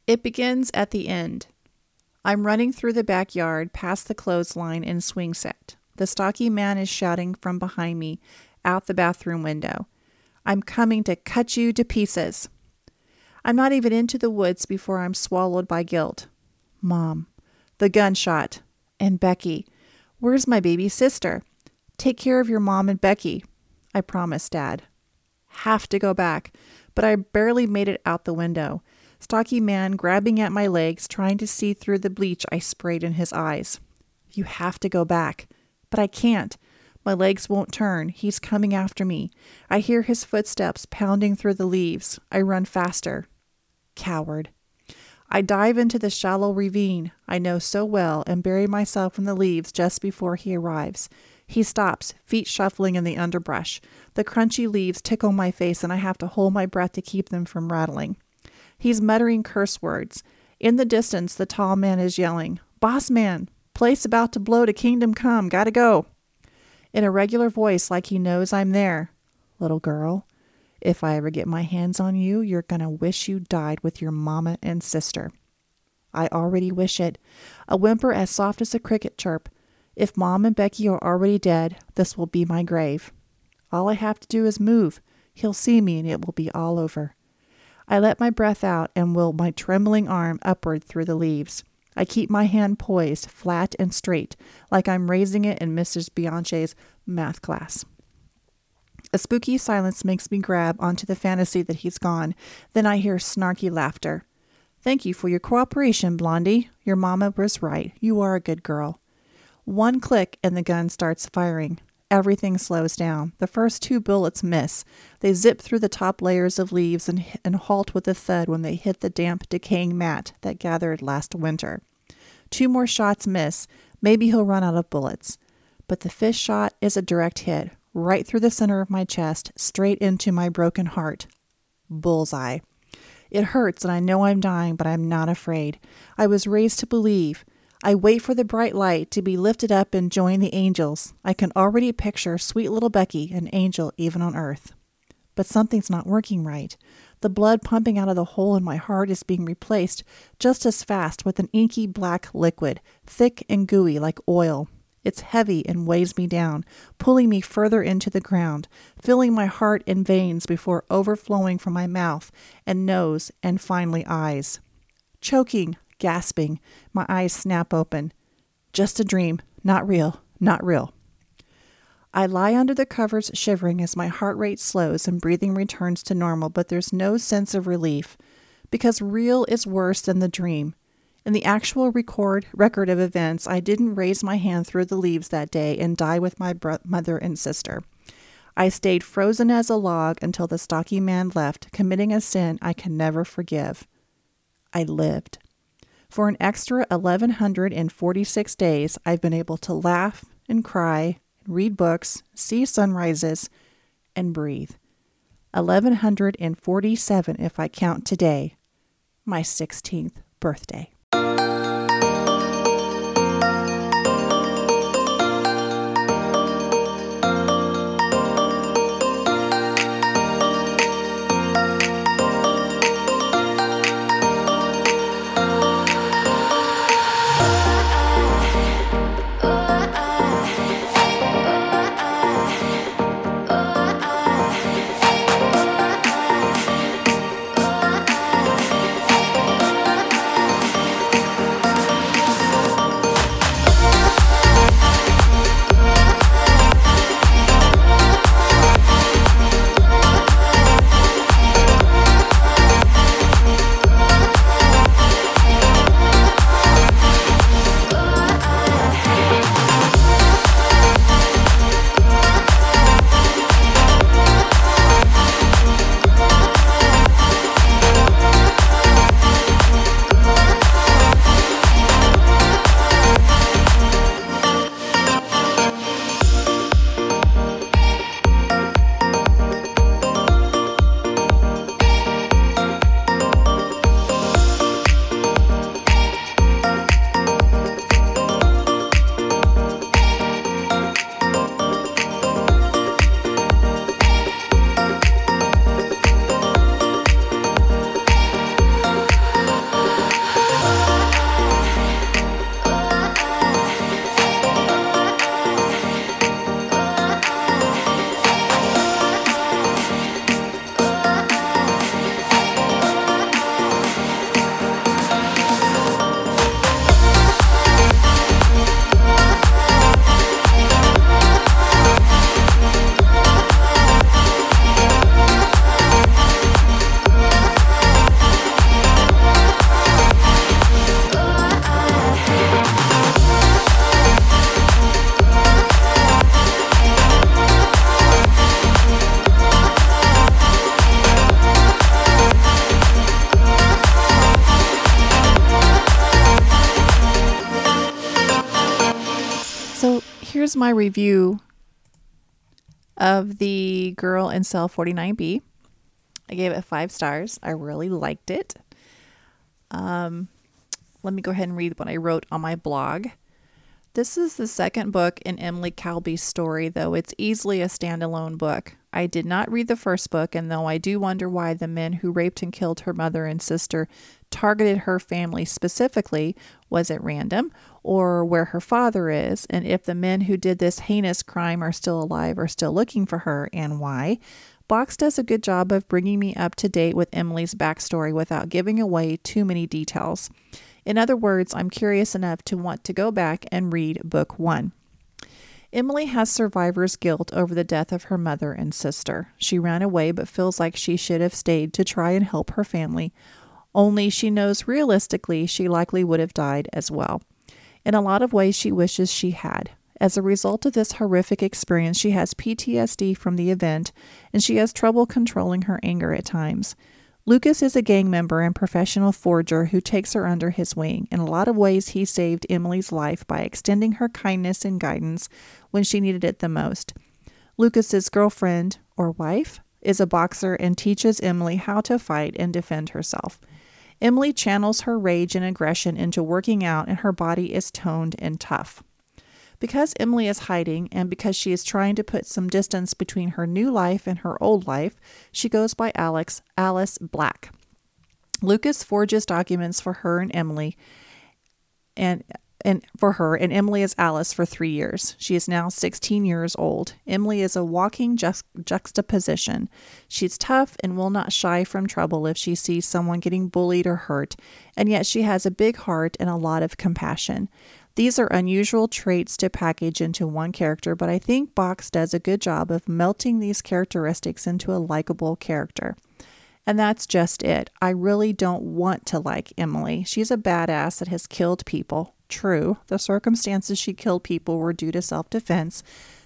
It begins at the end. I'm running through the backyard past the clothesline and swing set. The stocky man is shouting from behind me, out the bathroom window. I'm coming to cut you to pieces. I'm not even into the woods before I'm swallowed by guilt. Mom, the gunshot, and Becky. Where's my baby sister? Take care of your mom and Becky. I promised, Dad. Have to go back, but I barely made it out the window. Stocky man grabbing at my legs, trying to see through the bleach I sprayed in his eyes. You have to go back. But I can't. My legs won't turn. He's coming after me. I hear his footsteps pounding through the leaves. I run faster. Coward. I dive into the shallow ravine I know so well and bury myself in the leaves just before he arrives. He stops, feet shuffling in the underbrush. The crunchy leaves tickle my face, and I have to hold my breath to keep them from rattling. He's muttering curse words. In the distance, the tall man is yelling, Boss man, place about to blow to kingdom come, gotta go in a regular voice like he knows I'm there. Little girl, if I ever get my hands on you, you're going to wish you died with your mamma and sister. I already wish it. A whimper as soft as a cricket chirp. If Mom and Becky are already dead, this will be my grave. All I have to do is move. He'll see me and it will be all over. I let my breath out and will my trembling arm upward through the leaves. I keep my hand poised, flat and straight, like I'm raising it in Mrs. Bianche's math class. A spooky silence makes me grab onto the fantasy that he's gone. Then I hear snarky laughter. Thank you for your cooperation, Blondie. Your mama was right. You are a good girl. One click and the gun starts firing. Everything slows down. The first two bullets miss. They zip through the top layers of leaves and, and halt with a thud when they hit the damp, decaying mat that gathered last winter. Two more shots miss. Maybe he'll run out of bullets. But the fifth shot is a direct hit, right through the center of my chest, straight into my broken heart. Bullseye. It hurts, and I know I'm dying, but I'm not afraid. I was raised to believe. I wait for the bright light to be lifted up and join the angels. I can already picture sweet little Becky, an angel even on earth. But something's not working right. The blood pumping out of the hole in my heart is being replaced just as fast with an inky black liquid, thick and gooey like oil. It's heavy and weighs me down, pulling me further into the ground, filling my heart and veins before overflowing from my mouth and nose and finally eyes. Choking, gasping, my eyes snap open. Just a dream, not real, not real. I lie under the covers shivering as my heart rate slows and breathing returns to normal, but there's no sense of relief because real is worse than the dream. In the actual record record of events, I didn't raise my hand through the leaves that day and die with my bro- mother and sister. I stayed frozen as a log until the stocky man left, committing a sin I can never forgive. I lived. For an extra 1146 days, I've been able to laugh and cry, read books, see sunrises, and breathe. 1147 if I count today, my 16th birthday. My review of the Girl in Cell 49B. I gave it five stars. I really liked it. Um, let me go ahead and read what I wrote on my blog. This is the second book in Emily Calby's story, though it's easily a standalone book. I did not read the first book, and though I do wonder why the men who raped and killed her mother and sister targeted her family specifically, was it random, or where her father is, and if the men who did this heinous crime are still alive or still looking for her, and why. Box does a good job of bringing me up to date with Emily's backstory without giving away too many details. In other words, I'm curious enough to want to go back and read book one. Emily has survivor's guilt over the death of her mother and sister. She ran away but feels like she should have stayed to try and help her family, only she knows realistically she likely would have died as well. In a lot of ways, she wishes she had. As a result of this horrific experience, she has PTSD from the event and she has trouble controlling her anger at times. Lucas is a gang member and professional forger who takes her under his wing. In a lot of ways, he saved Emily's life by extending her kindness and guidance when she needed it the most. Lucas's girlfriend or wife is a boxer and teaches Emily how to fight and defend herself. Emily channels her rage and aggression into working out, and her body is toned and tough. Because Emily is hiding and because she is trying to put some distance between her new life and her old life, she goes by Alex Alice Black. Lucas forges documents for her and Emily and and for her and Emily is Alice for 3 years. She is now 16 years old. Emily is a walking ju- juxtaposition. She's tough and will not shy from trouble if she sees someone getting bullied or hurt, and yet she has a big heart and a lot of compassion. These are unusual traits to package into one character, but I think Box does a good job of melting these characteristics into a likable character. And that's just it. I really don't want to like Emily. She's a badass that has killed people. True, the circumstances she killed people were due to self defense.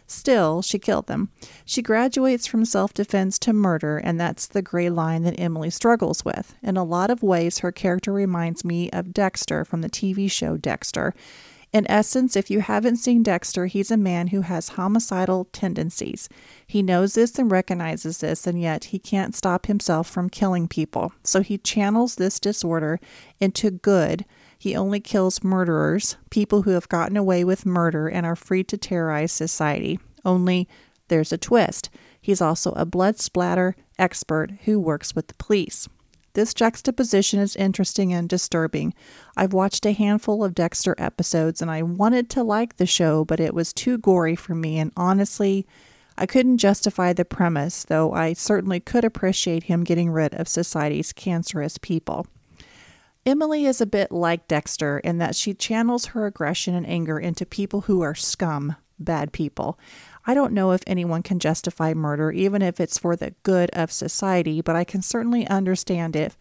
Still, she killed them. She graduates from self defense to murder, and that's the gray line that Emily struggles with. In a lot of ways, her character reminds me of Dexter from the TV show Dexter. In essence, if you haven't seen Dexter, he's a man who has homicidal tendencies. He knows this and recognizes this, and yet he can't stop himself from killing people. So he channels this disorder into good. He only kills murderers, people who have gotten away with murder and are free to terrorize society. Only there's a twist. He's also a blood splatter expert who works with the police. This juxtaposition is interesting and disturbing. I've watched a handful of Dexter episodes and I wanted to like the show, but it was too gory for me, and honestly, I couldn't justify the premise, though I certainly could appreciate him getting rid of society's cancerous people. Emily is a bit like Dexter in that she channels her aggression and anger into people who are scum, bad people. I don't know if anyone can justify murder, even if it's for the good of society, but I can certainly understand it,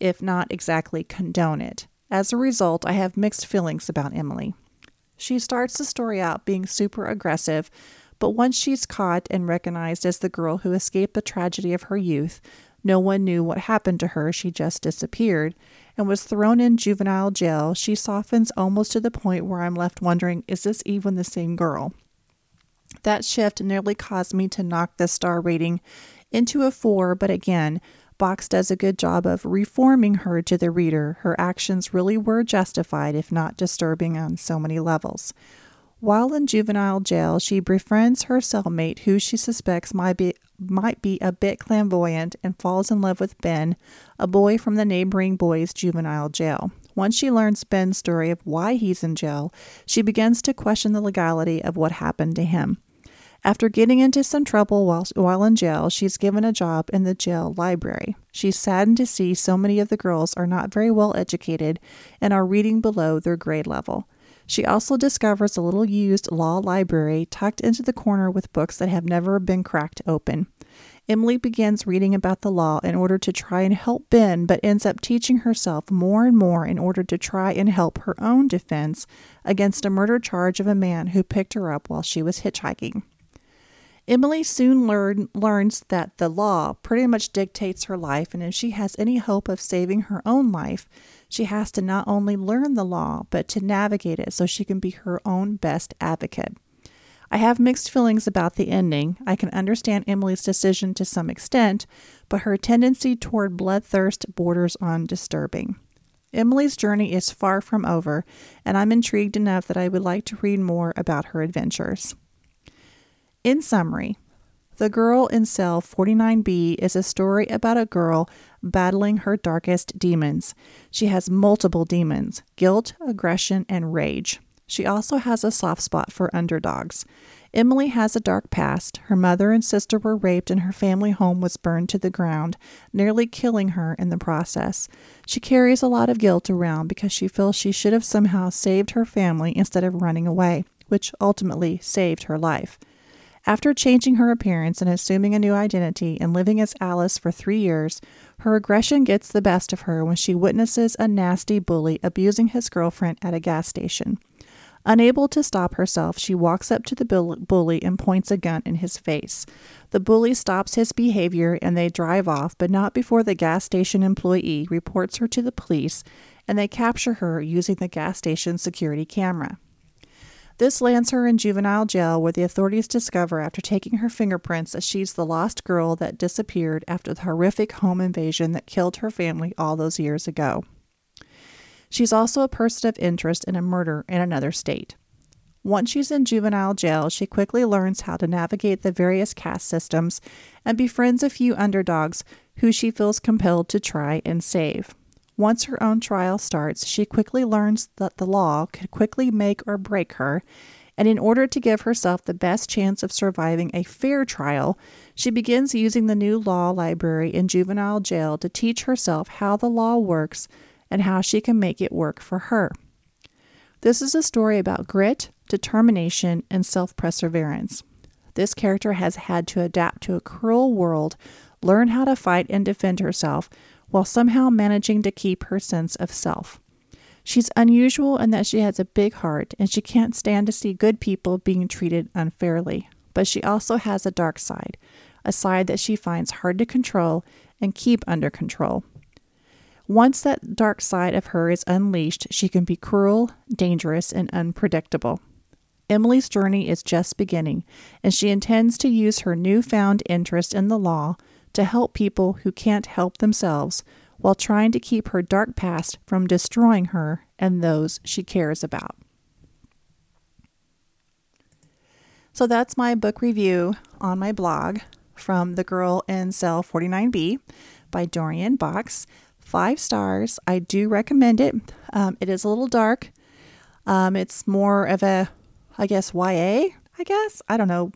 if not exactly condone it. As a result, I have mixed feelings about Emily. She starts the story out being super aggressive, but once she's caught and recognized as the girl who escaped the tragedy of her youth, no one knew what happened to her. She just disappeared and was thrown in juvenile jail. She softens almost to the point where I'm left wondering is this even the same girl? That shift nearly caused me to knock the star rating into a four, but again, Box does a good job of reforming her to the reader. Her actions really were justified, if not disturbing, on so many levels. While in juvenile jail, she befriends her cellmate, who she suspects might be, might be a bit clairvoyant, and falls in love with Ben, a boy from the neighboring boys' juvenile jail. Once she learns Ben's story of why he's in jail, she begins to question the legality of what happened to him. After getting into some trouble while, while in jail, she's given a job in the jail library. She's saddened to see so many of the girls are not very well educated and are reading below their grade level. She also discovers a little used law library tucked into the corner with books that have never been cracked open. Emily begins reading about the law in order to try and help Ben, but ends up teaching herself more and more in order to try and help her own defense against a murder charge of a man who picked her up while she was hitchhiking. Emily soon learn, learns that the law pretty much dictates her life, and if she has any hope of saving her own life, she has to not only learn the law, but to navigate it so she can be her own best advocate. I have mixed feelings about the ending. I can understand Emily's decision to some extent, but her tendency toward bloodthirst borders on disturbing. Emily's journey is far from over, and I'm intrigued enough that I would like to read more about her adventures. In summary, The Girl in Cell 49B is a story about a girl battling her darkest demons. She has multiple demons guilt, aggression, and rage. She also has a soft spot for underdogs. Emily has a dark past. Her mother and sister were raped, and her family home was burned to the ground, nearly killing her in the process. She carries a lot of guilt around because she feels she should have somehow saved her family instead of running away, which ultimately saved her life. After changing her appearance and assuming a new identity and living as Alice for three years, her aggression gets the best of her when she witnesses a nasty bully abusing his girlfriend at a gas station. Unable to stop herself, she walks up to the bully and points a gun in his face. The bully stops his behavior and they drive off, but not before the gas station employee reports her to the police and they capture her using the gas station security camera. This lands her in juvenile jail, where the authorities discover after taking her fingerprints that she's the lost girl that disappeared after the horrific home invasion that killed her family all those years ago. She's also a person of interest in a murder in another state. Once she's in juvenile jail, she quickly learns how to navigate the various caste systems and befriends a few underdogs who she feels compelled to try and save. Once her own trial starts, she quickly learns that the law could quickly make or break her, and in order to give herself the best chance of surviving a fair trial, she begins using the new law library in juvenile jail to teach herself how the law works and how she can make it work for her. This is a story about grit, determination, and self perseverance. This character has had to adapt to a cruel world, learn how to fight and defend herself, while somehow managing to keep her sense of self. She's unusual in that she has a big heart and she can't stand to see good people being treated unfairly. But she also has a dark side, a side that she finds hard to control and keep under control. Once that dark side of her is unleashed, she can be cruel, dangerous, and unpredictable. Emily's journey is just beginning, and she intends to use her newfound interest in the law to help people who can't help themselves while trying to keep her dark past from destroying her and those she cares about. So that's my book review on my blog from The Girl in Cell 49B by Dorian Box. Five stars. I do recommend it. Um, it is a little dark. Um, it's more of a, I guess, YA, I guess. I don't know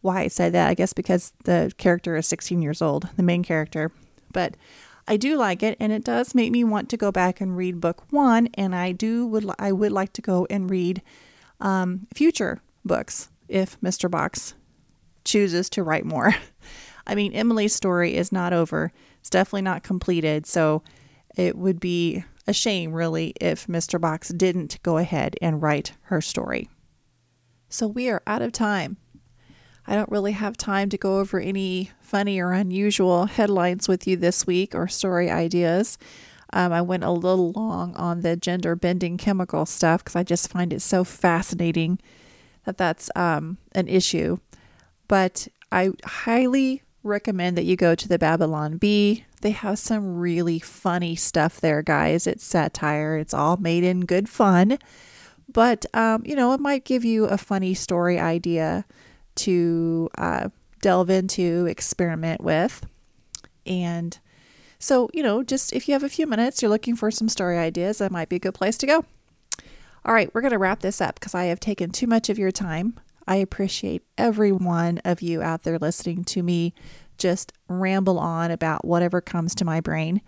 why I said that. I guess because the character is 16 years old, the main character. But I do like it, and it does make me want to go back and read book one. And I do would I would like to go and read um, future books if Mr. Box chooses to write more. I mean, Emily's story is not over. It's definitely not completed. So it would be a shame, really, if Mr. Box didn't go ahead and write her story. So we are out of time. I don't really have time to go over any funny or unusual headlines with you this week or story ideas. Um, I went a little long on the gender bending chemical stuff because I just find it so fascinating that that's um, an issue. But I highly recommend that you go to the Babylon Bee. They have some really funny stuff there, guys. It's satire, it's all made in good fun. But, um, you know, it might give you a funny story idea to uh, delve into, experiment with. And so, you know, just if you have a few minutes, you're looking for some story ideas, that might be a good place to go. All right, we're going to wrap this up because I have taken too much of your time. I appreciate every one of you out there listening to me just ramble on about whatever comes to my brain.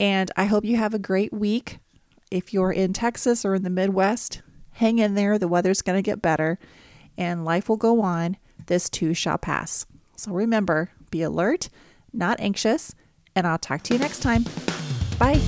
And I hope you have a great week. If you're in Texas or in the Midwest, hang in there. The weather's going to get better and life will go on. This too shall pass. So remember, be alert, not anxious, and I'll talk to you next time. Bye.